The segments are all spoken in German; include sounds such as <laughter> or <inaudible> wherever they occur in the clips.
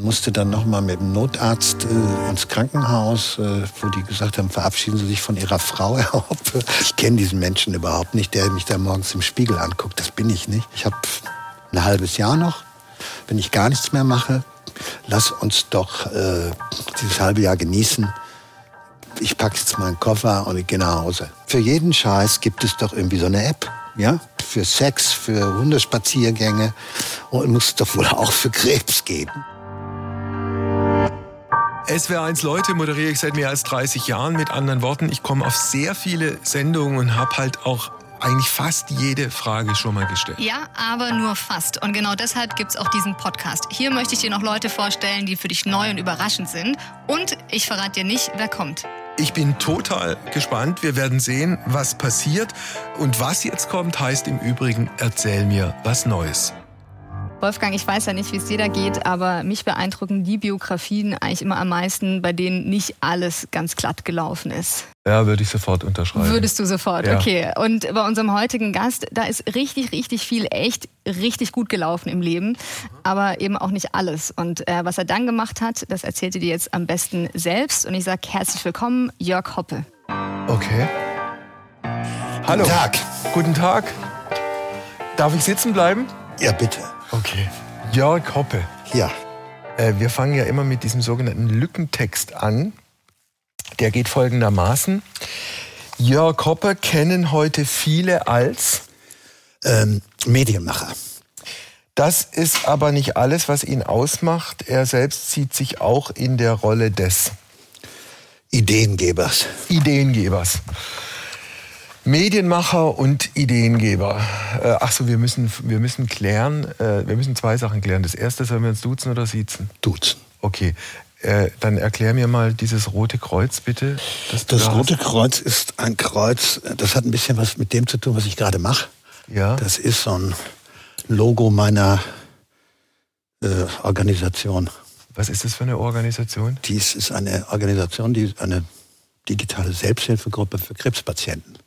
musste dann nochmal mit dem Notarzt äh, ins Krankenhaus, äh, wo die gesagt haben, verabschieden Sie sich von Ihrer Frau, <laughs> Herr Hoppe. Ich kenne diesen Menschen überhaupt nicht, der mich da morgens im Spiegel anguckt. Das bin ich nicht. Ich habe ein halbes Jahr noch, wenn ich gar nichts mehr mache. Lass uns doch äh, dieses halbe Jahr genießen. Ich packe jetzt meinen Koffer und ich gehe nach Hause. Für jeden Scheiß gibt es doch irgendwie so eine App. Ja? Für Sex, für Hundespaziergänge und muss doch wohl auch für Krebs geben. SWR1 Leute moderiere ich seit mehr als 30 Jahren. Mit anderen Worten, ich komme auf sehr viele Sendungen und habe halt auch eigentlich fast jede Frage schon mal gestellt. Ja, aber nur fast. Und genau deshalb gibt es auch diesen Podcast. Hier möchte ich dir noch Leute vorstellen, die für dich neu und überraschend sind. Und ich verrate dir nicht, wer kommt. Ich bin total gespannt. Wir werden sehen, was passiert. Und was jetzt kommt, heißt im Übrigen, erzähl mir was Neues. Wolfgang, ich weiß ja nicht, wie es dir da geht, aber mich beeindrucken die Biografien eigentlich immer am meisten, bei denen nicht alles ganz glatt gelaufen ist. Ja, würde ich sofort unterschreiben. Würdest du sofort, ja. okay. Und bei unserem heutigen Gast, da ist richtig, richtig viel echt richtig gut gelaufen im Leben, aber eben auch nicht alles. Und äh, was er dann gemacht hat, das erzählt er dir jetzt am besten selbst. Und ich sage herzlich willkommen, Jörg Hoppe. Okay. Hallo. Guten Tag. Guten Tag. Darf ich sitzen bleiben? Ja, bitte. Okay. Jörg Hoppe. Ja. Äh, wir fangen ja immer mit diesem sogenannten Lückentext an. Der geht folgendermaßen. Jörg Hoppe kennen heute viele als Ähm, Medienmacher. Das ist aber nicht alles, was ihn ausmacht. Er selbst sieht sich auch in der Rolle des Ideengebers. Ideengebers. Medienmacher und Ideengeber. Äh, ach so, wir müssen, wir müssen klären, äh, wir müssen zwei Sachen klären. Das erste, sollen wir uns duzen oder siezen? Duzen. Okay, äh, dann erklär mir mal dieses rote Kreuz bitte. Das, Das da Rote Kreuz ist ein Kreuz, das hat ein bisschen was mit dem zu tun, was ich gerade mache. hast. Ja. Das ist so ein Logo meiner äh, Organisation. Was ist das für eine Organisation? Dies ist eine Organisation, die eine digitale Selbsthilfegruppe für Krebspatienten.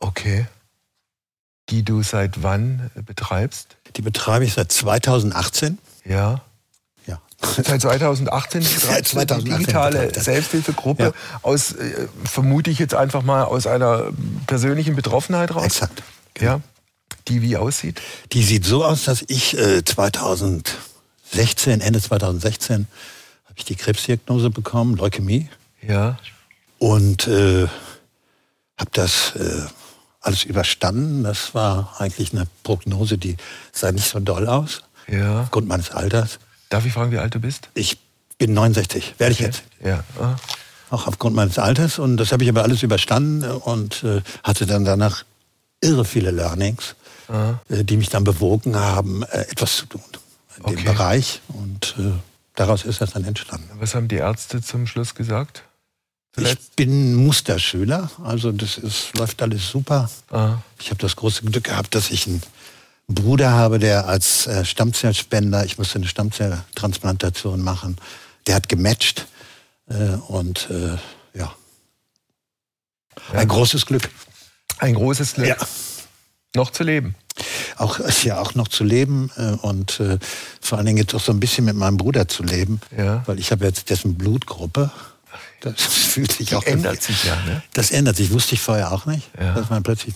Okay. Die du seit wann betreibst? Die betreibe ich seit 2018. Ja. Ja. Seit 2018 Seit betreibst du die 2018 digitale. Selbsthilfegruppe Ja. aus, äh, vermute ich jetzt einfach mal, aus einer persönlichen Betroffenheit raus. Exakt. Ja. Die wie aussieht? Die sieht so aus, dass ich äh, 2016, Ende 2016, habe ich die Krebsdiagnose bekommen, Leukämie. Ja. Und äh, habe das äh, alles überstanden. Das war eigentlich eine Prognose, die sah nicht so doll aus, Ja. aufgrund meines Alters. Darf ich fragen, wie alt du bist? Ich bin 69, werde ich jetzt. Ja. Ah. Auch aufgrund meines Alters. Und das habe ich aber alles überstanden und äh, hatte dann danach irre viele Learnings, Ah. äh, die mich dann bewogen haben, äh, etwas zu tun in Okay. dem Bereich. Und äh, daraus ist das dann entstanden. Was haben die Ärzte zum Schluss gesagt? Ich Zuletzt? bin Musterschüler, also das ist, läuft alles super. Ah. Ich habe das große Glück gehabt, dass ich einen Bruder habe, der als äh, Stammzellspender, ich musste eine Stammzelltransplantation machen, der hat gematcht äh, und äh, ja, Ja. ein großes Glück. Ein großes Glück. Ja. Noch zu leben. Auch ja auch noch zu leben äh, und äh, vor allen Dingen jetzt auch so ein bisschen mit meinem Bruder zu leben, Ja. weil ich habe jetzt dessen Blutgruppe. Das <laughs> fühlt sich auch ändert sich ja, ne? Das ändert sich, wusste ich vorher auch nicht, Ja. dass man plötzlich,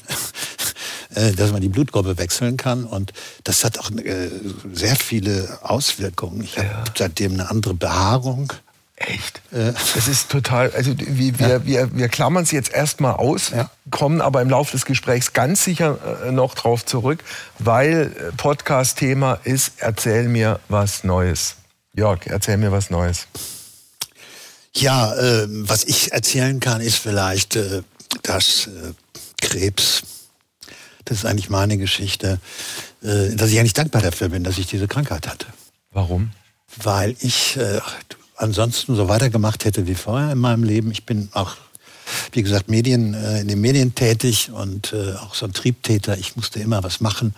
<laughs> äh, dass man die Blutgruppe wechseln kann und das hat auch äh, sehr viele Auswirkungen. Ich habe seitdem eine andere Behaarung. Echt? Äh, Das ist total, also wir, wir, wir, wir klammern es jetzt erstmal aus, Ja. kommen aber im Laufe des Gesprächs ganz sicher äh, noch drauf zurück, weil Podcast-Thema ist, erzähl mir was Neues. Jörg, erzähl mir was Neues. Ja, äh, was ich erzählen kann, ist vielleicht, äh, dass äh, Krebs, das ist eigentlich meine Geschichte, äh, dass ich eigentlich dankbar dafür bin, dass ich diese Krankheit hatte. Warum? Weil ich äh, ansonsten so weitergemacht hätte wie vorher in meinem Leben. Ich bin auch, wie gesagt, Medien, äh, in den Medien tätig und auch so ein Triebtäter. Ich musste immer was machen.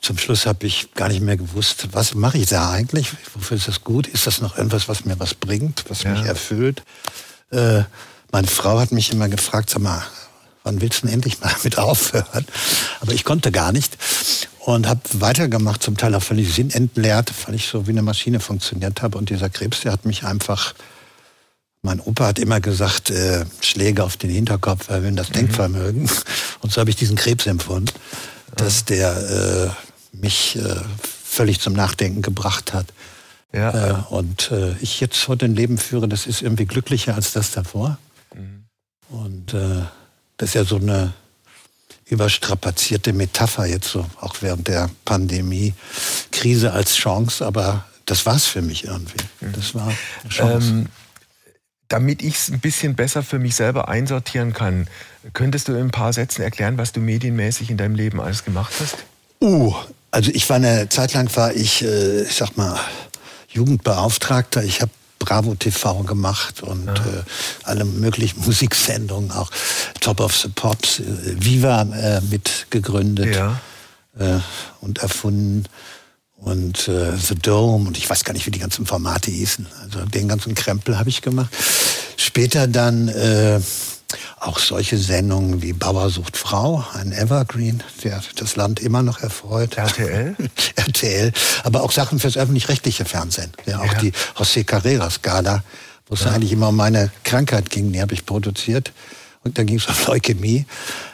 Zum Schluss habe ich gar nicht mehr gewusst, was mache ich da eigentlich? Wofür ist das gut? Ist das noch irgendwas, was mir was bringt, was Ja. mich erfüllt? Äh, meine Frau hat mich immer gefragt, sag mal, wann willst du denn endlich mal <laughs> mit aufhören? Aber ich konnte gar nicht. und habe weitergemacht, zum Teil auch völlig sinnentleert, weil ich so wie eine Maschine funktioniert habe. Und dieser Krebs, der hat mich einfach, mein Opa hat immer gesagt, äh, Schläge auf den Hinterkopf erhöhen das mhm. Denkvermögen. Und so habe ich diesen Krebs empfunden, dass der äh, mich äh, völlig zum Nachdenken gebracht hat. Ja. Äh, und äh, ich jetzt heute ein Leben führe, das ist irgendwie glücklicher als das davor. Mhm. Und äh, das ist ja so eine überstrapazierte Metapher jetzt so, auch während der Pandemie. Krise als Chance, aber das war es für mich irgendwie. Mhm. Das war eine Chance. Ähm, damit ich es ein bisschen besser für mich selber einsortieren kann, könntest du in ein paar Sätzen erklären, was du medienmäßig in deinem Leben alles gemacht hast? Uh, also ich war eine Zeit lang war ich, äh, ich sag mal, Jugendbeauftragter. Ich habe Bravo TV gemacht und ja. äh, alle möglichen <laughs> Musiksendungen, auch Top of the Pops, äh, Viva äh, mitgegründet ja. äh, und erfunden und äh, The Dome und ich weiß gar nicht, wie die ganzen Formate hießen. Also den ganzen Krempel habe ich gemacht. Später dann äh, auch solche Sendungen wie Bauer sucht Frau, ein Evergreen, der das Land immer noch erfreut. RTL? <laughs> RTL, aber auch Sachen fürs öffentlich-rechtliche Fernsehen. Ja, auch ja. die José Carreras Gala, wo es ja. eigentlich immer um meine Krankheit ging, die habe ich produziert. Und da ging es um Leukämie,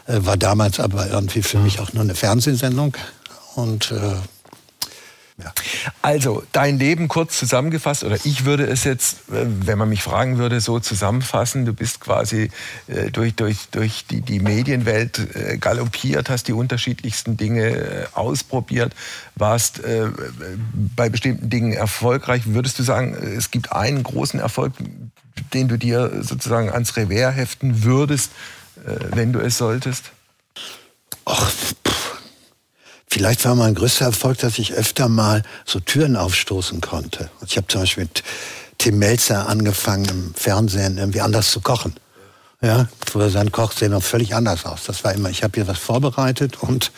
äh, war damals aber irgendwie für mich auch nur eine Fernsehsendung. Und äh, ja. Also, dein Leben kurz zusammengefasst, oder ich würde es jetzt, äh, wenn man mich fragen würde, so zusammenfassen. Du bist quasi äh, durch, durch, durch die, die Medienwelt äh, galoppiert, hast die unterschiedlichsten Dinge äh, ausprobiert, warst äh, bei bestimmten Dingen erfolgreich. Würdest du sagen, es gibt einen großen Erfolg, den du dir sozusagen ans Revers heften würdest, äh, wenn du es solltest? Ach, Vielleicht war mein größter Erfolg, dass ich öfter mal so Türen aufstoßen konnte. Ich habe zum Beispiel mit Tim Melzer angefangen, im Fernsehen irgendwie anders zu kochen. Ja, früher sein Koch sehen noch völlig anders aus. Das war immer, ich habe hier was vorbereitet und,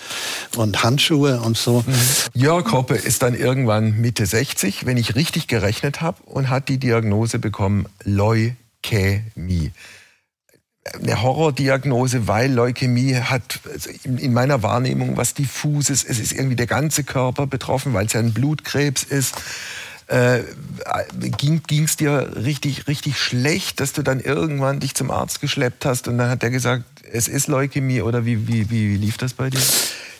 und Handschuhe und so. Mhm. Jörg Hoppe ist dann irgendwann Mitte 60, wenn ich richtig gerechnet habe, und hat die Diagnose bekommen, Leukämie eine Horrordiagnose, weil Leukämie hat also in meiner Wahrnehmung was diffuses. Es ist irgendwie der ganze Körper betroffen, weil es ja ein Blutkrebs ist. Äh, ging es dir richtig, richtig schlecht, dass du dann irgendwann dich zum Arzt geschleppt hast und dann hat der gesagt, es ist Leukämie oder wie, wie, wie, wie lief das bei dir?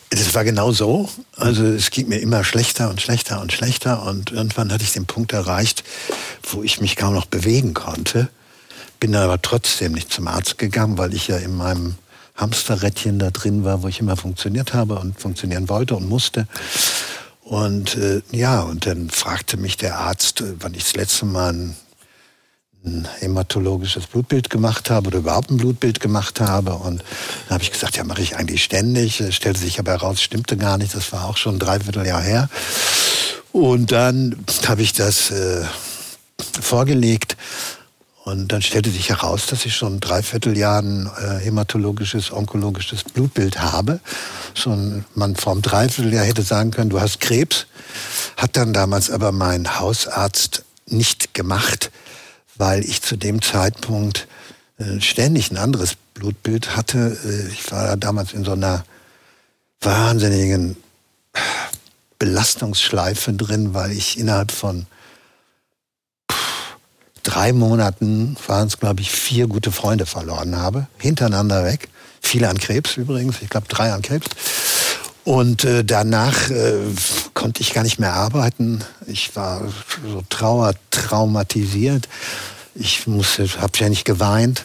Das war genau so. Also es ging mir immer schlechter und schlechter und schlechter und irgendwann hatte ich den Punkt erreicht, wo ich mich kaum noch bewegen konnte. Bin aber trotzdem nicht zum Arzt gegangen, weil ich ja in meinem Hamsterrädchen da drin war, wo ich immer funktioniert habe und funktionieren wollte und musste. Und äh, ja, und dann fragte mich der Arzt, äh, wann ich das letzte Mal ein, ein hämatologisches Blutbild gemacht habe oder überhaupt ein Blutbild gemacht habe. Und dann habe ich gesagt, ja, mache ich eigentlich ständig. Stellte sich aber heraus, stimmte gar nicht. Das war auch schon ein Dreivierteljahr her. Und dann habe ich das äh, vorgelegt und dann stellte sich heraus, dass ich schon ein Dreivierteljahr ein äh, hämatologisches, onkologisches Blutbild habe. Schon man vor einem Dreivierteljahr hätte sagen können, du hast Krebs. Hat dann damals aber mein Hausarzt nicht gemacht, weil ich zu dem Zeitpunkt äh, ständig ein anderes Blutbild hatte. Äh, ich war damals in so einer wahnsinnigen Belastungsschleife drin, weil ich innerhalb von drei Monaten waren es, glaube ich, vier gute Freunde verloren habe, hintereinander weg. Viele an Krebs übrigens, ich glaube drei an Krebs. Und äh, danach äh, konnte ich gar nicht mehr arbeiten. Ich war so trauer, traumatisiert. Ich musste, habe ja nicht geweint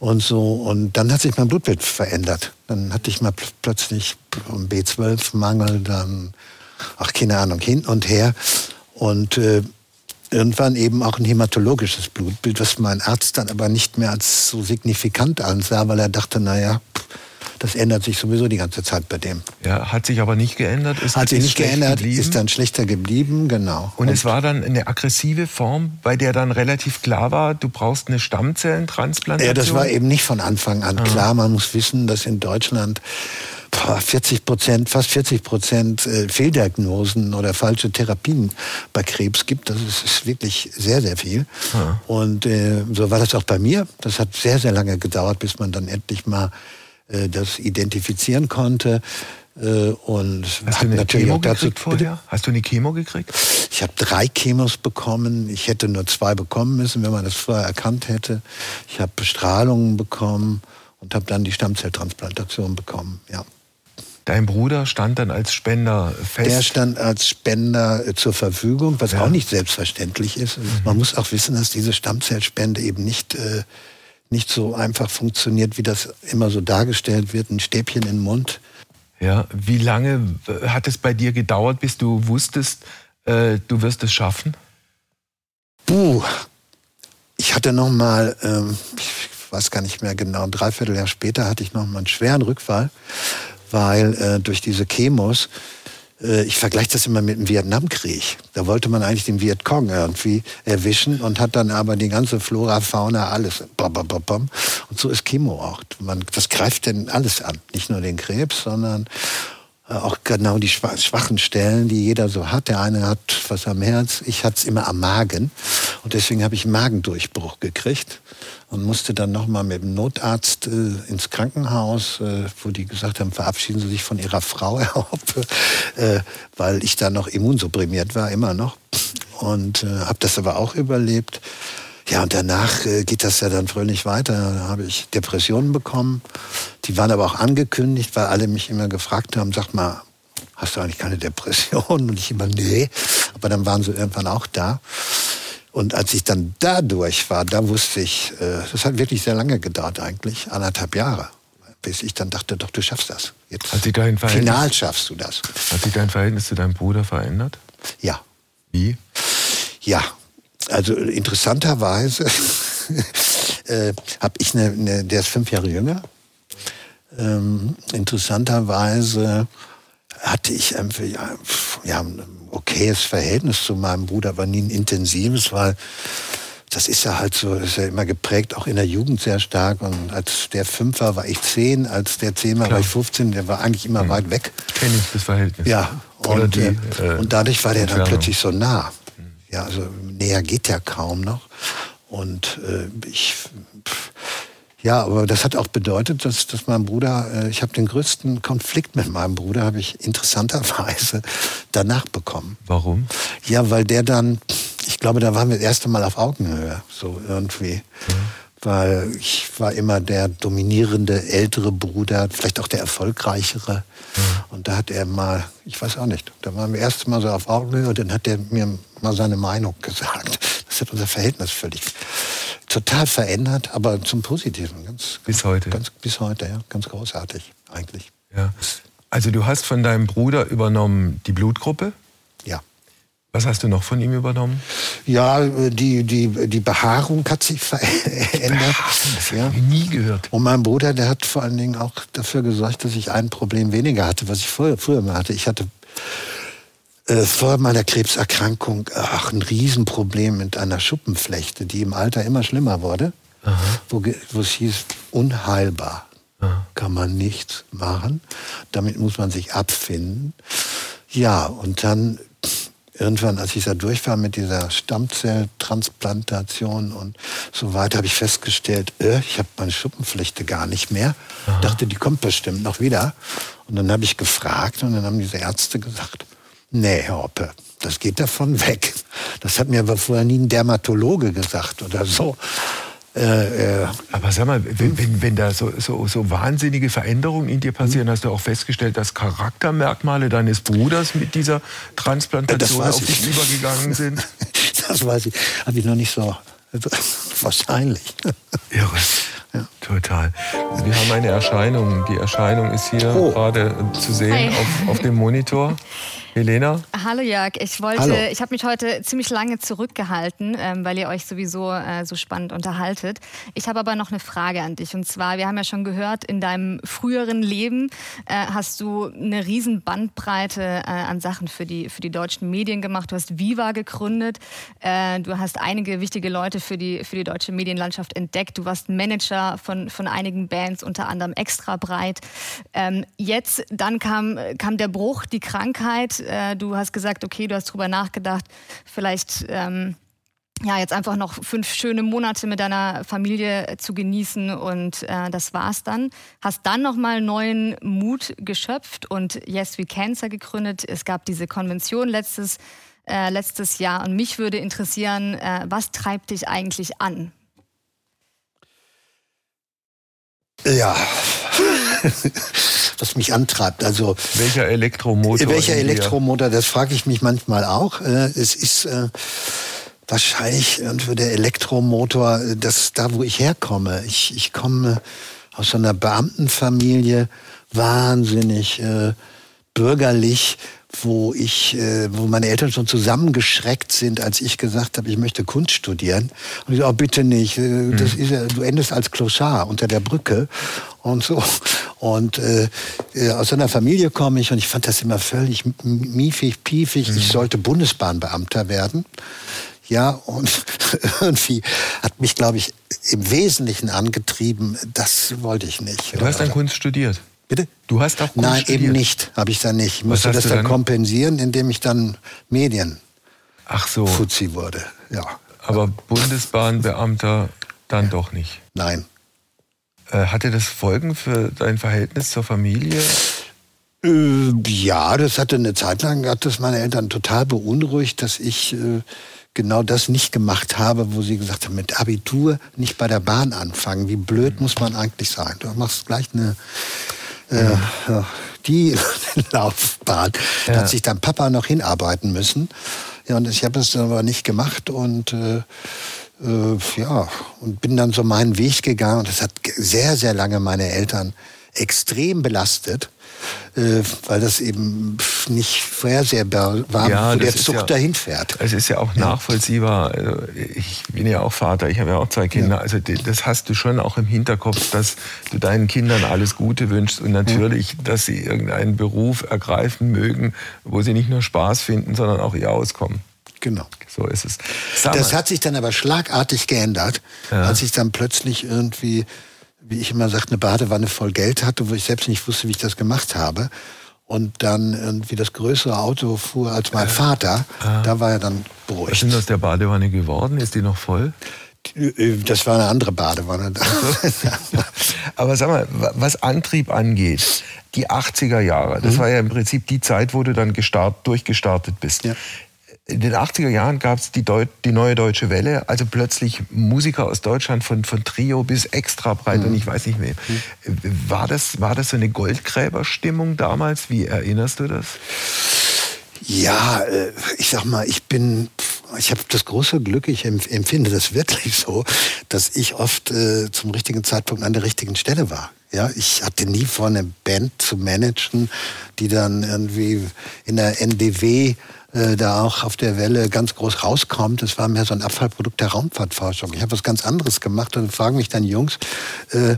und so. Und dann hat sich mein Blutbild verändert. Dann hatte ich mal pl plötzlich B12-Mangel, dann, ach keine Ahnung, hin und her. Und äh, irgendwann eben auch ein hämatologisches Blutbild, was mein Arzt dann aber nicht mehr als so signifikant ansah, weil er dachte, naja, das ändert sich sowieso die ganze Zeit bei dem. Ja, hat sich aber nicht geändert. Ist hat sich nicht geändert, geblieben. ist dann schlechter geblieben, genau. Und, Und, es war dann eine aggressive Form, bei der dann relativ klar war, du brauchst eine Stammzellentransplantation? Ja, das war eben nicht von Anfang an ah. klar. Man muss wissen, dass in Deutschland 40 Prozent, fast 40 Prozent äh, Fehldiagnosen oder falsche Therapien bei Krebs gibt. Das ist, wirklich sehr, sehr viel. Ja. Und äh, so war das auch bei mir. Das hat sehr, sehr lange gedauert, bis man dann endlich mal äh, das identifizieren konnte. Äh, und Hast du eine Chemo gekriegt vorher? Hast du eine Chemo gekriegt? Ich habe drei Chemos bekommen. Ich hätte nur zwei bekommen müssen, wenn man das vorher erkannt hätte. Ich habe Bestrahlungen bekommen und habe dann die Stammzelltransplantation bekommen. Ja. Dein Bruder stand dann als Spender fest? Der stand als Spender äh, zur Verfügung, was ja. auch nicht selbstverständlich ist. Mhm. Man muss auch wissen, dass diese Stammzellspende eben nicht, äh, nicht so einfach funktioniert, wie das immer so dargestellt wird. Ein Stäbchen in den Mund ja, wie lange äh, hat es bei dir gedauert, bis du wusstest, äh, du wirst es schaffen? Puh, ich hatte noch mal, ähm, ich weiß gar nicht mehr genau, ein Dreivierteljahr später hatte ich noch mal einen schweren Rückfall, weil äh, durch diese Chemos äh, ich vergleiche das immer mit dem Vietnamkrieg. Da wollte man eigentlich den Vietcong irgendwie erwischen und hat dann aber die ganze Flora, Fauna, alles. Und so ist Chemo auch. Man, das greift denn alles an. Nicht nur den Krebs, sondern auch genau die schwachen Stellen, die jeder so hat. Der eine hat was am Herz, ich hatte es immer am Magen. Und deswegen habe ich einen Magendurchbruch gekriegt und musste dann nochmal mit dem Notarzt äh, ins Krankenhaus, äh, wo die gesagt haben, verabschieden Sie sich von Ihrer Frau, <laughs> Herr Hoppe, äh, weil ich da noch immunsupprimiert war, immer noch. Und äh, habe das aber auch überlebt. Ja, und danach äh, geht das ja dann fröhlich weiter. Da habe ich Depressionen bekommen. Die waren aber auch angekündigt, weil alle mich immer gefragt haben, sag mal, hast du eigentlich keine Depression? <laughs> Und ich immer, nee. Aber dann waren sie irgendwann auch da. Und als ich dann da durch war, da wusste ich, äh, das hat wirklich sehr lange gedauert eigentlich, anderthalb Jahre, bis ich dann dachte, doch, du schaffst das. Jetzt hat sich dein Verhältnis, final schaffst du das. Hat sich dein Verhältnis zu deinem Bruder verändert? Ja. Wie? Ja, also interessanterweise <laughs> äh, habe ich eine, eine, der ist fünf Jahre jünger. Ähm, interessanterweise hatte ich einfach ja, ja, ein okayes Verhältnis zu meinem Bruder, aber nie ein intensives, weil das ist ja halt so, ist ja immer geprägt, auch in der Jugend sehr stark. Und als der fünf war, war ich zehn, als der zehn war, Klar. war ich 15, der war eigentlich immer mhm. weit weg. Kenne ich das Verhältnis. Ja, und, die, äh, äh, und dadurch war der dann plötzlich so nah. Ja, also näher geht ja kaum noch. Und äh, ich, pff, ja, aber das hat auch bedeutet, dass, dass mein Bruder, äh, ich habe den größten Konflikt mit meinem Bruder, habe ich interessanterweise danach bekommen. Warum? Ja, weil der dann, ich glaube, da waren wir das erste Mal auf Augenhöhe, so irgendwie. Mhm. Weil ich war immer der dominierende ältere Bruder, vielleicht auch der erfolgreichere. Und da hat er mal, ich weiß auch nicht, da waren wir das erste Mal so auf Augenhöhe und dann hat er mir mal seine Meinung <laughs> gesagt. Das hat unser Verhältnis völlig total verändert, aber zum Positiven. Ganz, bis heute. Ganz, bis heute, ja. Ganz großartig eigentlich. Ja. Also du hast von deinem Bruder übernommen die Blutgruppe? Ja. Was hast du noch von ihm übernommen? Ja, die, die, die Behaarung hat sich verändert. Das ja. habe ich nie gehört. Und mein Bruder, der hat vor allen Dingen auch dafür gesorgt, dass ich ein Problem weniger hatte, was ich früher, früher mal hatte. Ich hatte äh, vor meiner Krebserkrankung ach, ein Riesenproblem mit einer Schuppenflechte, die im Alter immer schlimmer wurde, wo, wo es hieß, unheilbar. Aha. Kann man nichts machen. Damit muss man sich abfinden. Ja, und dann irgendwann, als ich da durch war mit dieser Stammzelltransplantation und so weiter, habe ich festgestellt, äh, ich habe meine Schuppenflechte gar nicht mehr. Aha. Dachte, die kommt bestimmt noch wieder. Und dann habe ich gefragt und dann haben diese Ärzte gesagt, Nee, Herr Hoppe, das geht davon weg. Das hat mir aber vorher nie ein Dermatologe gesagt oder so. Äh, äh, aber sag mal, wenn, wenn, wenn da so, so, so, wahnsinnige Veränderungen in dir passieren, hast du auch festgestellt, dass Charaktermerkmale deines Bruders mit dieser Transplantation auf dich übergegangen sind? <laughs> das weiß ich. Habe ich noch nicht so. <laughs> Wahrscheinlich. Irre. Ja. Total. Wir haben eine Erscheinung. Die Erscheinung ist hier oh. gerade zu sehen auf, auf dem Monitor. <laughs> Helena? Hallo Jörg, ich wollte, Hallo. ich habe mich heute ziemlich lange zurückgehalten, ähm, weil ihr euch sowieso äh, so spannend unterhaltet. Ich habe aber noch eine Frage an dich und zwar, wir haben ja schon gehört, in deinem früheren Leben äh, hast du eine riesen Bandbreite äh, an Sachen für die für die deutschen Medien gemacht. Du hast Viva gegründet, äh, du hast einige wichtige Leute für die für die deutsche Medienlandschaft entdeckt. Du warst Manager von von einigen Bands, unter anderem Extra Breit. Ähm, jetzt dann kam kam der Bruch, die Krankheit äh, du hast gesagt, okay, du hast drüber nachgedacht, vielleicht ähm, ja, jetzt einfach noch fünf schöne Monate mit deiner Familie äh, zu genießen und äh, das war's dann. Hast dann nochmal neuen Mut geschöpft und Yes We Cancer gegründet. Es gab diese Konvention letztes, äh, letztes Jahr und mich würde interessieren, äh, was treibt dich eigentlich an? Ja, <laughs> was mich antreibt. Also welcher Elektromotor? Welcher Elektromotor? Das frage ich mich manchmal auch. Äh, es ist äh, wahrscheinlich der Elektromotor, äh, das da, wo ich herkomme. Ich, ich komme aus einer Beamtenfamilie, wahnsinnig äh, bürgerlich, wo ich, äh, wo meine Eltern schon zusammengeschreckt sind, als ich gesagt habe, ich möchte Kunst studieren. Und ich so, oh, bitte nicht, äh, das mhm. ist, du endest als Clochard unter der Brücke und so. Und äh, äh, aus einer Familie komme ich und ich fand das immer völlig miefig, piefig. Mhm. Ich sollte Bundesbahnbeamter werden. Ja, und <laughs> irgendwie hat mich, glaube ich, im Wesentlichen angetrieben, das wollte ich nicht. Du hast dann Kunst studiert? Bitte? Du hast auch Kunst Nein, studiert? eben nicht, habe ich dann nicht. Ich musste das dann, dann kompensieren, indem ich dann Medien Ach so. Fuzzi wurde. Ja. Aber Bundesbahnbeamter dann doch nicht. Nein. Äh, hatte das Folgen für dein Verhältnis zur Familie? Äh, ja, das hatte eine Zeit lang, hat das meine Eltern total beunruhigt, dass ich äh, genau das nicht gemacht habe, wo sie gesagt haben, mit Abitur nicht bei der Bahn anfangen. Wie blöd muss man eigentlich sein? Du machst gleich eine äh, die <laughs> Laufbahn. Ja. Da hat sich dann Papa noch hinarbeiten müssen. Ja, und ich habe es aber nicht gemacht und äh, äh, ja, und bin dann so meinen Weg gegangen und das hat sehr, sehr lange meine Eltern extrem belastet äh, weil das eben nicht vorhersehbar war, ja, wo der Zug ja, dahin fährt. Es ist ja auch nachvollziehbar. Also, ich bin ja auch Vater, ich habe ja auch zwei Kinder. Ja. Also das hast du schon auch im Hinterkopf, dass du deinen Kindern alles Gute wünschst und natürlich, dass sie irgendeinen Beruf ergreifen mögen, wo sie nicht nur Spaß finden, sondern auch ihr Auskommen. Genau. So ist es. Sag das mal. hat sich dann aber schlagartig geändert, als ich dann plötzlich irgendwie wie ich immer sage, eine Badewanne voll Geld hatte, wo ich selbst nicht wusste, wie ich das gemacht habe. Und dann irgendwie das größere Auto fuhr als mein äh, Vater. Äh, da war er dann beruhigt. Was ist denn aus der Badewanne geworden? Ist die noch voll? Äh, das war eine andere Badewanne. <laughs> Aber sag mal, was Antrieb angeht, die 80er Jahre, das mhm. war ja im Prinzip die Zeit, wo du dann gestart, durchgestartet bist. Ja in den 80er Jahren gab es die, die, neue deutsche Welle, also plötzlich Musiker aus Deutschland von, von Trio bis extra breit mhm. und ich weiß nicht mehr. Mhm. War das, war das so eine Goldgräberstimmung damals? Wie erinnerst du das? Ja, äh, ich sag mal, ich bin, ich habe das große Glück, ich empfinde das wirklich so, dass ich oft äh, zum richtigen Zeitpunkt an der richtigen Stelle war. Ja, ich hatte nie vor, eine Band zu managen, die dann irgendwie in der NDW äh, da auch auf der Welle ganz groß rauskommt. Das war mehr so ein Abfallprodukt der Raumfahrtforschung. Ich habe was ganz anderes gemacht und fragen mich dann Jungs, äh,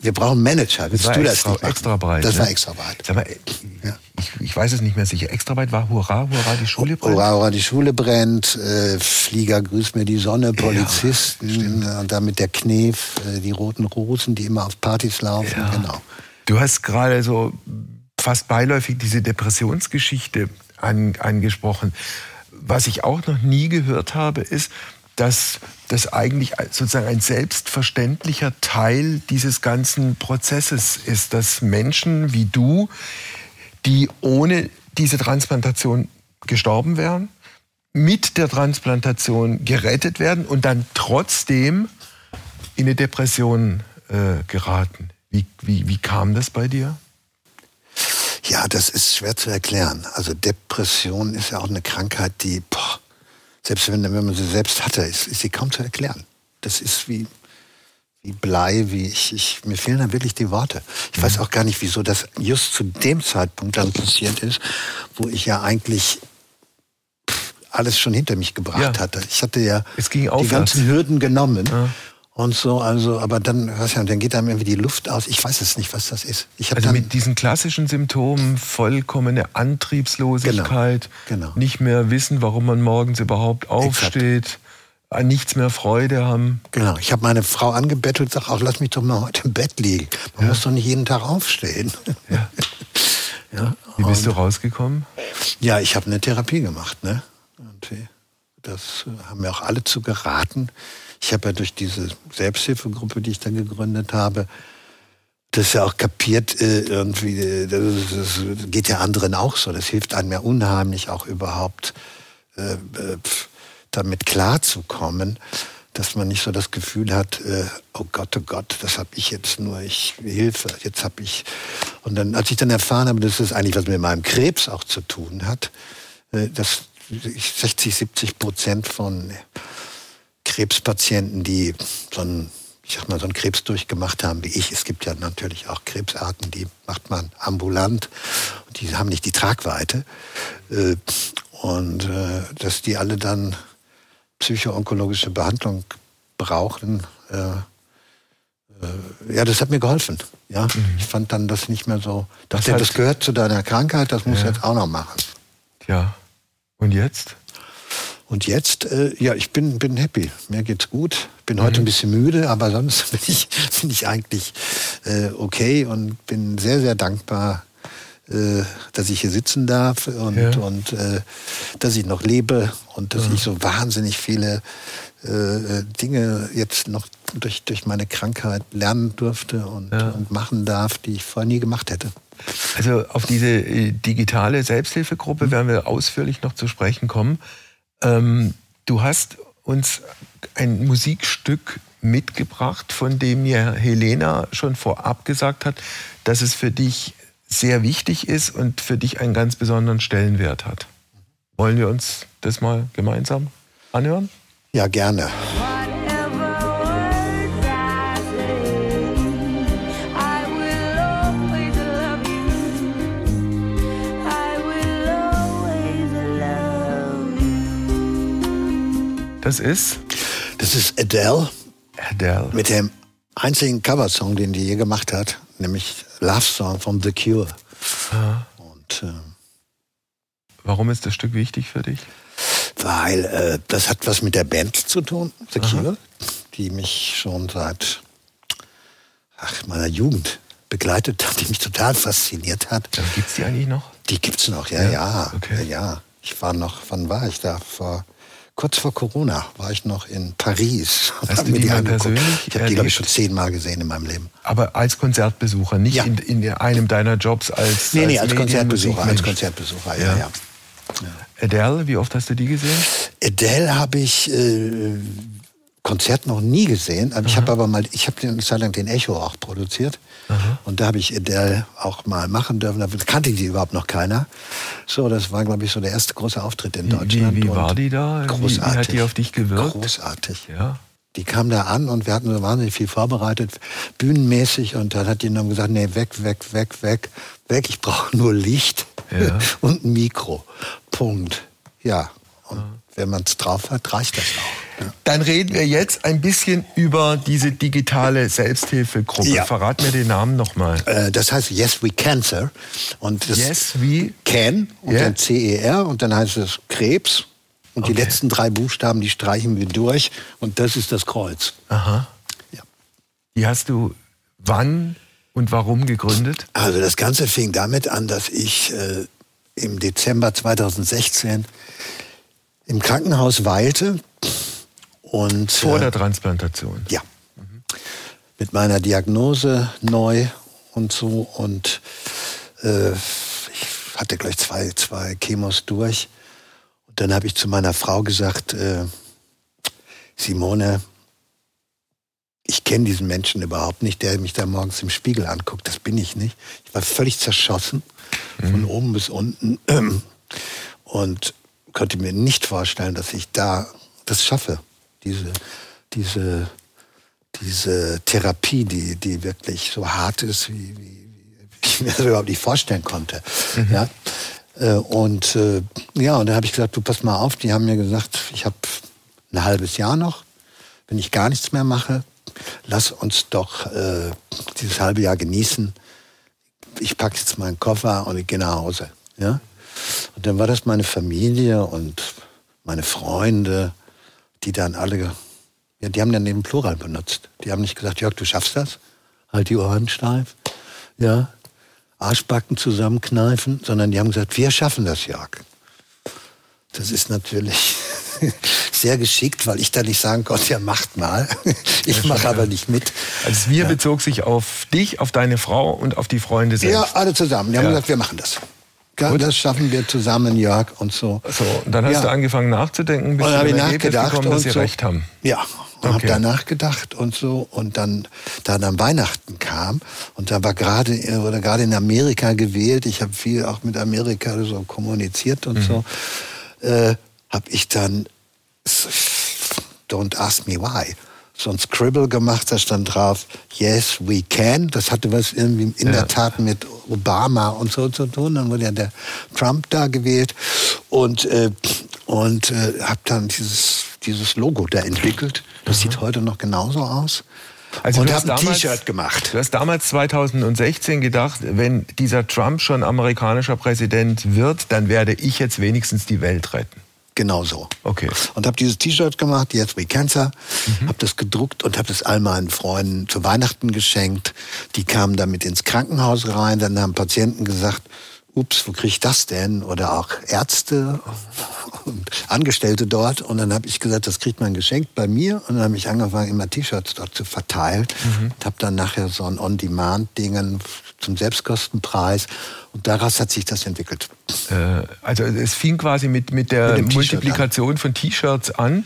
wir brauchen Manager. Willst du extra, das nicht extra breit. Das ne? war extra breit. Sag mal, ja. ich, ich, weiß es nicht mehr sicher. Extra breit war Hurra, Hurra, die Schule brennt. Hurra, Hurra, die Schule brennt. Äh, Flieger grüßt mir die Sonne, Polizisten ja, und damit der Knef, äh, die roten Rosen, die immer auf Partys laufen. Ja. Genau. Du hast gerade so fast beiläufig diese Depressionsgeschichte an, angesprochen. Was ich auch noch nie gehört habe, ist, dass das eigentlich sozusagen ein selbstverständlicher Teil dieses ganzen Prozesses ist, dass Menschen wie du, die ohne diese Transplantation gestorben wären, mit der Transplantation gerettet werden und dann trotzdem in eine Depression äh, geraten. Wie, wie, wie kam das bei dir? Ja, das ist schwer zu erklären. Also Depression ist ja auch eine Krankheit, die, boah, selbst wenn, wenn man sie selbst hatte, ist, ist sie kaum zu erklären. Das ist wie, wie Blei, wie ich, ich, mir fehlen dann wirklich die Worte. Ich weiß auch gar nicht, wieso das just zu dem Zeitpunkt dann passiert ist, wo ich ja eigentlich alles schon hinter mich gebracht ja. hatte. Ich hatte ja die ganzen Hürden genommen. Ja und so, also, aber dann, was ja, dann geht einem irgendwie die Luft aus. Ich weiß es nicht, was das ist. Ich also mit diesen klassischen Symptomen, vollkommene Antriebslosigkeit, genau, genau. nicht mehr wissen, warum man morgens überhaupt aufsteht, Exakt. an nichts mehr Freude haben. Genau, ich habe meine Frau angebettelt und sage auch, lass mich doch mal heute im Bett liegen. Man ja. muss doch nicht jeden Tag aufstehen. Ja. <laughs> ja Wie bist du rausgekommen? Ja, ich habe eine Therapie gemacht, ne? Und Das haben mir auch alle zu geraten. Ich habe ja durch diese Selbsthilfegruppe, die ich dann gegründet habe, das ja auch kapiert, äh, irgendwie, äh, das, geht ja anderen auch so. Das hilft einem ja unheimlich auch überhaupt äh, damit klarzukommen, dass man nicht so das Gefühl hat, oh Gott, oh Gott, das habe ich jetzt nur, ich Hilfe, jetzt habe ich. Und dann, als ich dann erfahren habe, dass das eigentlich was mit meinem Krebs auch zu tun hat, dass 60, 70 Prozent von Krebspatienten, die so ein ich sag mal, so einen Krebs durchgemacht haben wie ich. Es gibt ja natürlich auch Krebsarten, die macht man ambulant und die haben nicht die Tragweite. Äh, und äh, dass die alle dann psychoonkologische Behandlung brauchen, äh, ja, das hat mir geholfen. Ja, mhm. ich fand dann das nicht mehr so. Dachte, das, das gehört zu deiner Krankheit, das muss ja. jetzt auch noch machen. Ja. Und jetzt? Und jetzt, äh, ja, ich bin, bin happy. Mir geht's gut. Bin mhm. heute ein bisschen müde, aber sonst <laughs> bin ich, bin ich eigentlich äh, okay und bin sehr, sehr dankbar, äh, dass ich hier sitzen darf und, ja. und äh, dass ich noch lebe und dass ja. ich so wahnsinnig viele äh, Dinge jetzt noch durch, durch meine Krankheit lernen durfte und, ja. und machen darf, die ich vorher nie gemacht hätte. Also auf diese äh, digitale Selbsthilfegruppe mhm. werden wir ausführlich noch zu sprechen kommen. Ähm, du hast uns ein Musikstück mitgebracht, von dem mir Helena schon vorab gesagt hat, dass es für dich sehr wichtig ist und für dich einen ganz besonderen Stellenwert hat. Wollen wir uns das mal gemeinsam anhören? Ja, gerne. Das ist? Das ist Adele. Adele. Mit dem einzigen Coversong, den die je gemacht hat, nämlich Love Song von The Cure. Ah. Und, äh, Warum ist das Stück wichtig für dich? Weil äh, das hat was mit der Band zu tun, The Aha. Cure, die mich schon seit ach, meiner Jugend begleitet hat, die mich total fasziniert hat. Gibt es die eigentlich noch? Die gibt es noch, ja, ja. ja, okay. ja. Ich war noch, wann war ich da? Vor kurz vor Corona war ich noch in Paris. Hast du die, die mal persönlich Ich habe die, glaube ich, schon zehnmal gesehen in meinem Leben. Aber als Konzertbesucher, nicht ja. in, in, einem deiner Jobs als Nee, nee, als, als Konzertbesucher, als Konzertbesucher, ja, ja. ja. Adele, wie oft hast du die gesehen? Adele habe ich äh, Konzert noch nie gesehen. Aber ich habe aber mal, ich habe eine Zeit lang den Echo auch produziert. Aha. Und da habe ich Adele auch mal machen dürfen. Da kannte die überhaupt noch keiner. So, das war, glaube ich, so der erste große Auftritt in Deutschland. Wie, wie war die da? Großartig. Wie, wie hat die auf dich gewirkt? Großartig. Ja. Die kam da an und wir hatten so wahnsinnig viel vorbereitet, bühnenmäßig. Und dann hat die dann gesagt, nee, weg, weg, weg, weg, weg. Ich brauche nur Licht ja. <laughs> und ein Mikro. Punkt. Ja. Und wenn man es drauf hat, reicht das auch. Dann reden wir jetzt ein bisschen über diese digitale Selbsthilfegruppe. Ja. Verrat mir den Namen nochmal. Äh, das heißt Yes We Cancer. Und das yes We Can und yeah. dann C-E-R und dann heißt es Krebs. Und okay. die letzten drei Buchstaben, die streichen wir durch. Und das ist das Kreuz. Aha. Ja. Die hast du wann und warum gegründet? Also das Ganze fing damit an, dass ich äh, im Dezember 2016 im Krankenhaus weilte. Und, Vor äh, der Transplantation? Ja. Mhm. Mit meiner Diagnose neu und so. Und äh, ich hatte gleich zwei, zwei Chemos durch. Und dann habe ich zu meiner Frau gesagt, äh, Simone, ich kenne diesen Menschen überhaupt nicht, der mich da morgens im Spiegel anguckt. Das bin ich nicht. Ich war völlig zerschossen, mhm. von oben bis unten. Und könnte mir nicht vorstellen, dass ich da das schaffe. Diese, diese, diese Therapie, die, die wirklich so hart ist, wie, wie, wie ich mir das überhaupt nicht vorstellen konnte. Mhm. Ja? Äh, und äh, ja, und dann habe ich gesagt, du pass mal auf, die haben mir gesagt, ich habe ein halbes Jahr noch, wenn ich gar nichts mehr mache, lass uns doch äh, dieses halbe Jahr genießen. Ich packe jetzt meinen Koffer und ich gehe nach Hause. Ja? Und dann war das meine Familie und meine Freunde, die dann alle, ja, die haben dann den Plural benutzt. Die haben nicht gesagt, Jörg, du schaffst das, halt die Ohren steif, ja, Arschbacken zusammenkneifen, sondern die haben gesagt, wir schaffen das, Jörg. Das ist natürlich <laughs> sehr geschickt, weil ich da nicht sagen konnte, ja macht mal. <laughs> Ich mache aber nicht mit. Also wir ja. bezog sich auf dich, auf deine Frau und auf die Freunde selbst. Ja, alle zusammen. Die haben gesagt, wir machen das. Ja, das schaffen wir zusammen, Jörg und so. So, und dann hast ja. du angefangen nachzudenken, bis und du nachgedacht gekommen, dass sie so. recht haben. Ja, und okay. habe da nachgedacht und so und dann da dann Weihnachten kam und da war gerade oder gerade in Amerika gewählt. Ich habe viel auch mit Amerika so kommuniziert und mhm. so. Äh, habe ich dann Don't ask me why so ein Scribble gemacht, da stand drauf, yes, we can. Das hatte was irgendwie in ja. der Tat mit Obama und so zu tun. Dann wurde ja der Trump da gewählt und, äh, und äh, habe dann dieses, dieses Logo da entwickelt. Das mhm. sieht heute noch genauso aus. Also und habe ein T-Shirt gemacht. Du hast damals 2016 gedacht, wenn dieser Trump schon amerikanischer Präsident wird, dann werde ich jetzt wenigstens die Welt retten. Genau so. Okay. Und habe dieses T-Shirt gemacht, Yes We Cancer, mhm. habe das gedruckt und habe das all meinen Freunden zu Weihnachten geschenkt. Die kamen damit ins Krankenhaus rein, dann haben Patienten gesagt, ups, wo kriege ich das denn? Oder auch Ärzte und Angestellte dort. Und dann habe ich gesagt, das kriegt man geschenkt bei mir. Und dann habe ich angefangen, immer T-Shirts dort zu verteilen. Mhm. Und habe dann nachher so ein On-Demand-Dingen zum Selbstkostenpreis. Und daraus hat sich das entwickelt. Äh, also es fing quasi mit, mit der mit Multiplikation an. von T-Shirts an.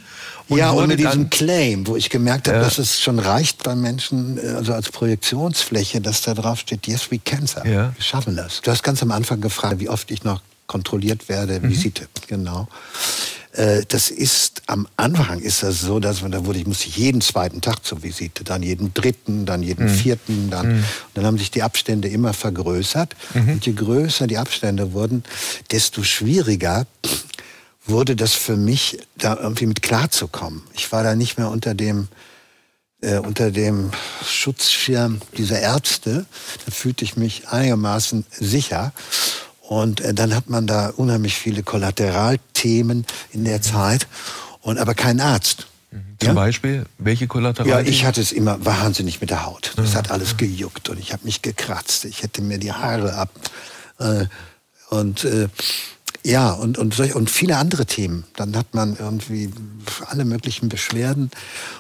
Und ja, und mit diesem Claim, wo ich gemerkt habe, äh, dass es schon reicht bei Menschen, äh, also als Projektionsfläche, dass da drauf steht, yes, we can, sir. Ja. Wir schaffen das. Du hast ganz am Anfang gefragt, wie oft ich noch kontrolliert werde, mhm. Visite, genau. Äh, das ist am Anfang ist das so, dass man da wurde, ich musste jeden zweiten Tag zur Visite, dann jeden dritten, dann jeden mhm. vierten, dann mhm. dann haben sich die Abstände immer vergrößert mhm. und je größer die Abstände wurden, desto schwieriger wurde das für mich, da irgendwie mit klarzukommen. Ich war da nicht mehr unter dem äh, unter dem Schutzschirm dieser Ärzte. Da fühlte ich mich einigermaßen sicher. Und äh, dann hat man da unheimlich viele Kollateralthemen in der Zeit und aber keinen Arzt. Mhm. Zum ja? Beispiel, welche Kollateralthemen? Ja, ich hatte es immer wahnsinnig mit der Haut. Das hat alles gejuckt und ich habe mich gekratzt. Ich hätte mir die Haare ab. Äh, und äh, ja, und, und, solch, und viele andere Themen. Dann hat man irgendwie alle möglichen Beschwerden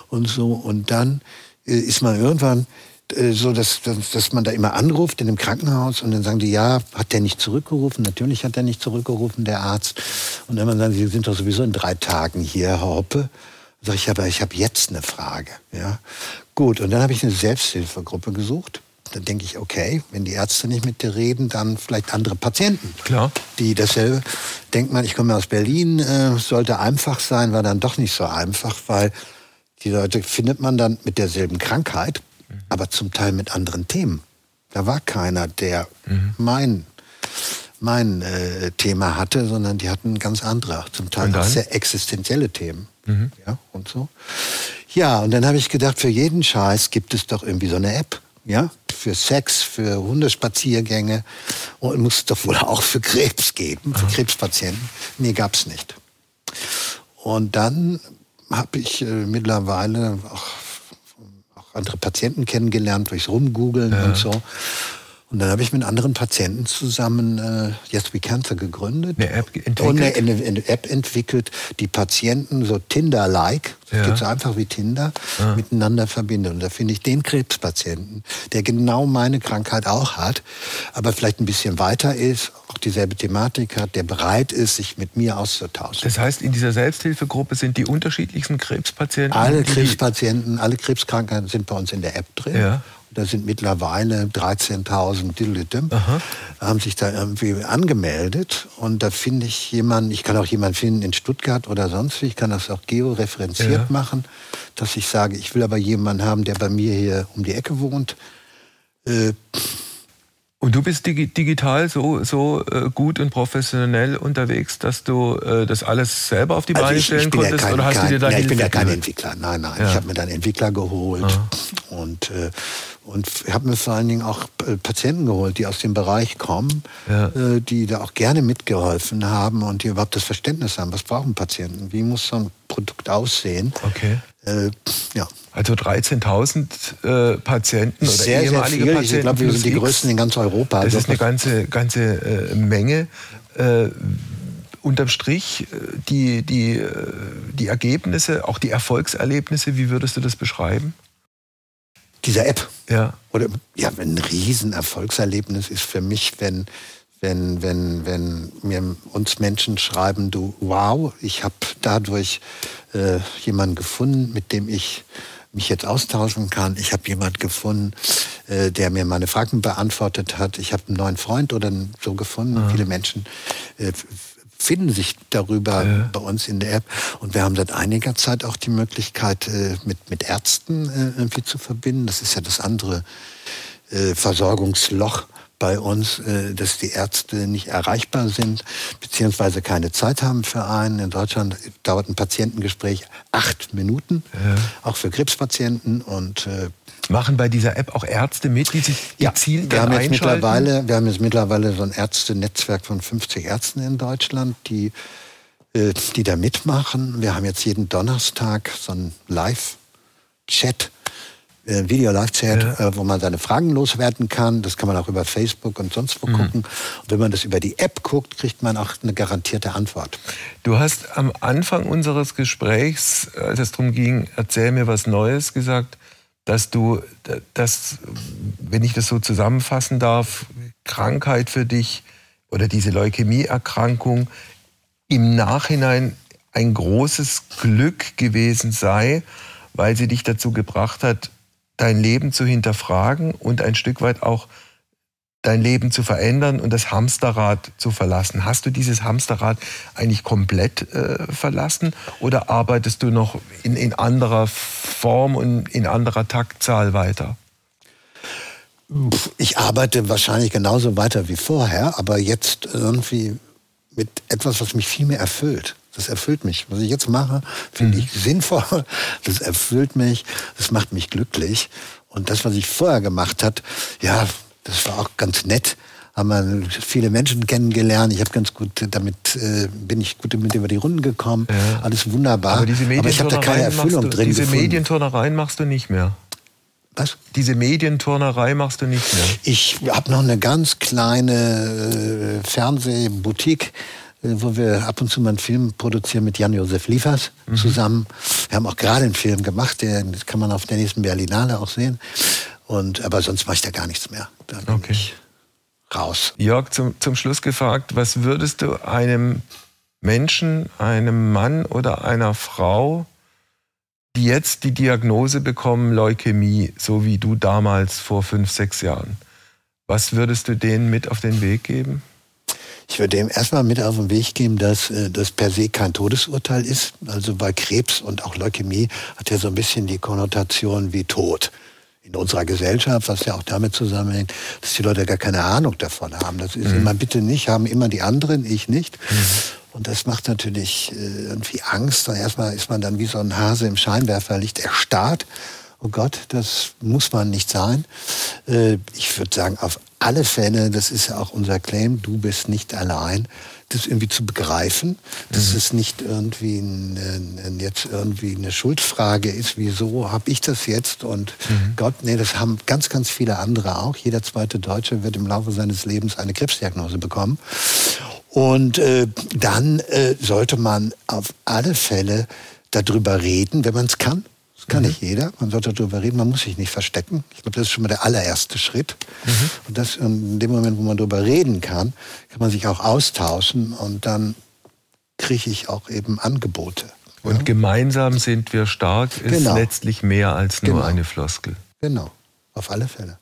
und so. Und dann äh, ist man irgendwann äh, so, dass, dass, dass man da immer anruft in dem Krankenhaus und dann sagen die, ja, hat der nicht zurückgerufen? Natürlich hat er nicht zurückgerufen, der Arzt. Und dann sagen sie, sind doch sowieso in drei Tagen hier, Herr Hoppe. Sag ich, aber ich habe jetzt eine Frage. Ja, gut. Und dann habe ich eine Selbsthilfegruppe gesucht. Dann denke ich, okay, wenn die Ärzte nicht mit dir reden, dann vielleicht andere Patienten. Klar. Die dasselbe. Denkt man, ich komme aus Berlin, äh, sollte einfach sein, war dann doch nicht so einfach, weil die Leute findet man dann mit derselben Krankheit aber zum Teil mit anderen Themen. Da war keiner, der mhm. mein, mein äh, Thema hatte, sondern die hatten ganz andere, zum Teil auch sehr existenzielle Themen. Mhm. Ja, und so. Ja, und dann habe ich gedacht, für jeden Scheiß gibt es doch irgendwie so eine App. Ja, für Sex, für Hundespaziergänge und muss es doch wohl auch für Krebs geben, für Krebspatienten. Nee, gab's nicht. Und dann habe ich äh, mittlerweile auch andere Patienten kennengelernt durchs Rumgoogeln ja. und so. Und dann habe ich mit anderen Patienten zusammen äh, Yes We Cancer gegründet. Eine App entwickelt? Und eine, eine, eine App entwickelt, die Patienten so Tinder-like, ja. geht so einfach wie Tinder, ja. miteinander verbindet. Und da finde ich den Krebspatienten, der genau meine Krankheit auch hat, aber vielleicht ein bisschen weiter ist, auch dieselbe Thematik hat, der bereit ist, sich mit mir auszutauschen. Das heißt, in dieser Selbsthilfegruppe sind die unterschiedlichsten Krebspatienten? Alle Krebspatienten, alle Krebskrankheiten sind bei uns in der App drin. Ja. Da sind mittlerweile 13.000 Dillidim, haben sich da irgendwie angemeldet. Und da finde ich jemanden, ich kann auch jemanden finden in Stuttgart oder sonst wie, ich kann das auch georeferenziert ja. machen, dass ich sage, ich will aber jemanden haben, der bei mir hier um die Ecke wohnt. Äh, und du bist digital so, so äh, gut und professionell unterwegs, dass du äh, das alles selber auf die also Beine ich, stellen ich konntest? Ja kein, oder hast kein, du dir da ja, Ich bin ja kein Entwickler. Nein, nein. Ja. Ich habe mir dann Entwickler geholt Aha. und äh, und habe mir vor allen Dingen auch Patienten geholt, die aus dem Bereich kommen, ja. die da auch gerne mitgeholfen haben und die überhaupt das Verständnis haben, was brauchen Patienten, wie muss so ein Produkt aussehen. Okay. Äh, ja. Also 13.000 äh, Patienten oder sehr, ehemalige sehr. Patienten. Ich glaube, wir sind die größten in ganz Europa. Das ist eine ganze, ganze äh, Menge. Äh, unterm Strich äh, die, die, äh, die Ergebnisse, auch die Erfolgserlebnisse, wie würdest du das beschreiben? Dieser App. Ja. Oder ja, ein Riesenerfolgserlebnis ist für mich, wenn wenn, wenn, wenn mir uns Menschen schreiben, du, wow, ich habe dadurch äh, jemanden gefunden, mit dem ich mich jetzt austauschen kann. Ich habe jemanden gefunden, äh, der mir meine Fragen beantwortet hat. Ich habe einen neuen Freund oder so gefunden. Ja. Viele Menschen äh, finden sich darüber ja. bei uns in der App. Und wir haben seit einiger Zeit auch die Möglichkeit, äh, mit, mit Ärzten äh, irgendwie zu verbinden. Das ist ja das andere äh, Versorgungsloch bei uns, äh, dass die Ärzte nicht erreichbar sind, beziehungsweise keine Zeit haben für einen. In Deutschland dauert ein Patientengespräch acht Minuten, ja. auch für Krebspatienten. Und äh, machen bei dieser App auch Ärzte mit, die sich gezielt ja, wir haben jetzt mittlerweile, Wir haben jetzt mittlerweile so ein Ärztenetzwerk von 50 Ärzten in Deutschland, die, äh, die da mitmachen. Wir haben jetzt jeden Donnerstag so ein Live-Chat äh, Video-Live-Chat, ja. äh, wo man seine Fragen loswerden kann. Das kann man auch über Facebook und sonst wo mhm. gucken. Und wenn man das über die App guckt, kriegt man auch eine garantierte Antwort. Du hast am Anfang unseres Gesprächs, als es darum ging, erzähl mir was Neues, gesagt, dass du, dass, wenn ich das so zusammenfassen darf, Krankheit für dich oder diese Leukämieerkrankung im Nachhinein ein großes Glück gewesen sei, weil sie dich dazu gebracht hat, dein Leben zu hinterfragen und ein Stück weit auch dein Leben zu verändern und das Hamsterrad zu verlassen. Hast du dieses Hamsterrad eigentlich komplett äh, verlassen oder arbeitest du noch in, in anderer Form und in anderer Taktzahl weiter? Ich arbeite wahrscheinlich genauso weiter wie vorher, aber jetzt irgendwie mit etwas, was mich viel mehr erfüllt. Das erfüllt mich. Was ich jetzt mache, finde mhm. ich sinnvoll. Das erfüllt mich. Das macht mich glücklich. Und das, was ich vorher gemacht hat, ja, das war auch ganz nett. Haben wir viele Menschen kennengelernt. Ich habe ganz gut damit äh, bin ich gut mit über die Runden gekommen. Ja. Alles wunderbar. Aber, diese Aber ich habe da keine Erfüllung du, drin Diese gefunden. Medienturnereien machst du nicht mehr. Was? Diese Medienturnerei machst du nicht mehr. Ich habe noch eine ganz kleine äh, Fernsehboutique wo wir ab und zu mal einen Film produzieren mit Jan-Josef Liefers mhm. zusammen. Wir haben auch gerade einen Film gemacht, den kann man auf der nächsten Berlinale auch sehen. Und, aber sonst mache ich da gar nichts mehr. Da bin okay. ich raus. Jörg, zum, zum Schluss gefragt, was würdest du einem Menschen, einem Mann oder einer Frau, die jetzt die Diagnose bekommen, Leukämie, so wie du damals vor fünf, sechs Jahren, was würdest du denen mit auf den Weg geben? Ich würde ihm erstmal mit auf den Weg geben, dass äh, das per se kein Todesurteil ist. Also bei Krebs und auch Leukämie hat ja so ein bisschen die Konnotation wie Tod in unserer Gesellschaft, was ja auch damit zusammenhängt, dass die Leute gar keine Ahnung davon haben. Das ist mhm. immer bitte nicht, haben immer die anderen, ich nicht. Mhm. Und das macht natürlich äh, irgendwie Angst. Und erstmal ist man dann wie so ein Hase im Scheinwerferlicht erstarrt. Oh Gott, das muss man nicht sein. Äh, ich würde sagen, auf alle Fälle, das ist ja auch unser Claim, du bist nicht allein, das irgendwie zu begreifen, dass mhm. es nicht irgendwie ein, jetzt irgendwie eine Schuldfrage ist, wieso habe ich das jetzt und mhm. Gott, nee, das haben ganz, ganz viele andere auch. Jeder zweite Deutsche wird im Laufe seines Lebens eine Krebsdiagnose bekommen. Und äh, dann äh, sollte man auf alle Fälle darüber reden, wenn man es kann kann mhm. nicht jeder. Man sollte darüber reden, man muss sich nicht verstecken. Ich glaube, das ist schon mal der allererste Schritt. Mhm. Und das in dem Moment, wo man darüber reden kann, kann man sich auch austauschen und dann kriege ich auch eben Angebote. Und ja? gemeinsam sind wir stark ist genau. letztlich mehr als nur genau. eine Floskel. Genau, auf alle Fälle.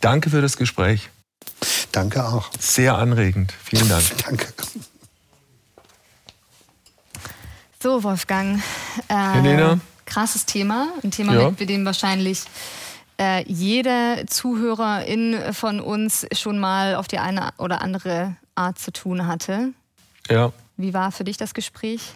Danke für das Gespräch. Danke auch. Sehr anregend. Vielen Dank. <laughs> Danke. So, Wolfgang. Äh, Helena krasses Thema, ein Thema, ja. mit dem wahrscheinlich äh, jeder Zuhörerin von uns schon mal auf die eine oder andere Art zu tun hatte. Ja. Wie war für dich das Gespräch?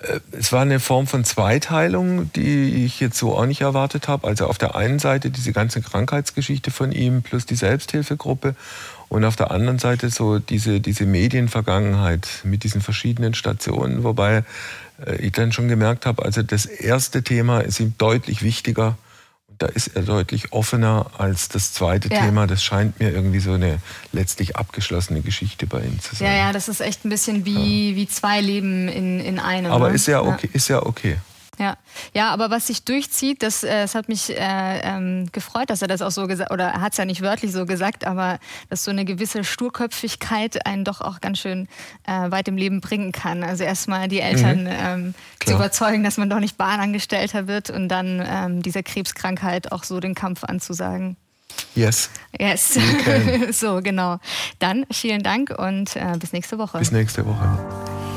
Äh, es war eine Form von Zweiteilung, die ich jetzt so auch nicht erwartet habe. Also auf der einen Seite diese ganze Krankheitsgeschichte von ihm plus die Selbsthilfegruppe und auf der anderen Seite so diese, diese Medienvergangenheit mit diesen verschiedenen Stationen, wobei äh, ich dann schon gemerkt habe, also das erste Thema ist ihm deutlich wichtiger. Da ist er deutlich offener als das zweite ja. Thema. Das scheint mir irgendwie so eine letztlich abgeschlossene Geschichte bei ihm zu sein. Ja, ja, das ist echt ein bisschen wie, ja. wie zwei Leben in, in einem. Aber ne? ist ja okay, ist ja okay. Ja, ja, aber was sich durchzieht, das, äh, das hat mich äh, ähm, gefreut, dass er das auch so gesagt, oder er hat es ja nicht wörtlich so gesagt, aber dass so eine gewisse Sturköpfigkeit einen doch auch ganz schön äh, weit im Leben bringen kann. Also erstmal die Eltern mhm. ähm, zu überzeugen, dass man doch nicht Bahnangestellter wird und dann ähm, dieser Krebskrankheit auch so den Kampf anzusagen. Yes. Yes. <laughs> so, genau. Dann vielen Dank und äh, bis nächste Woche. Bis nächste Woche.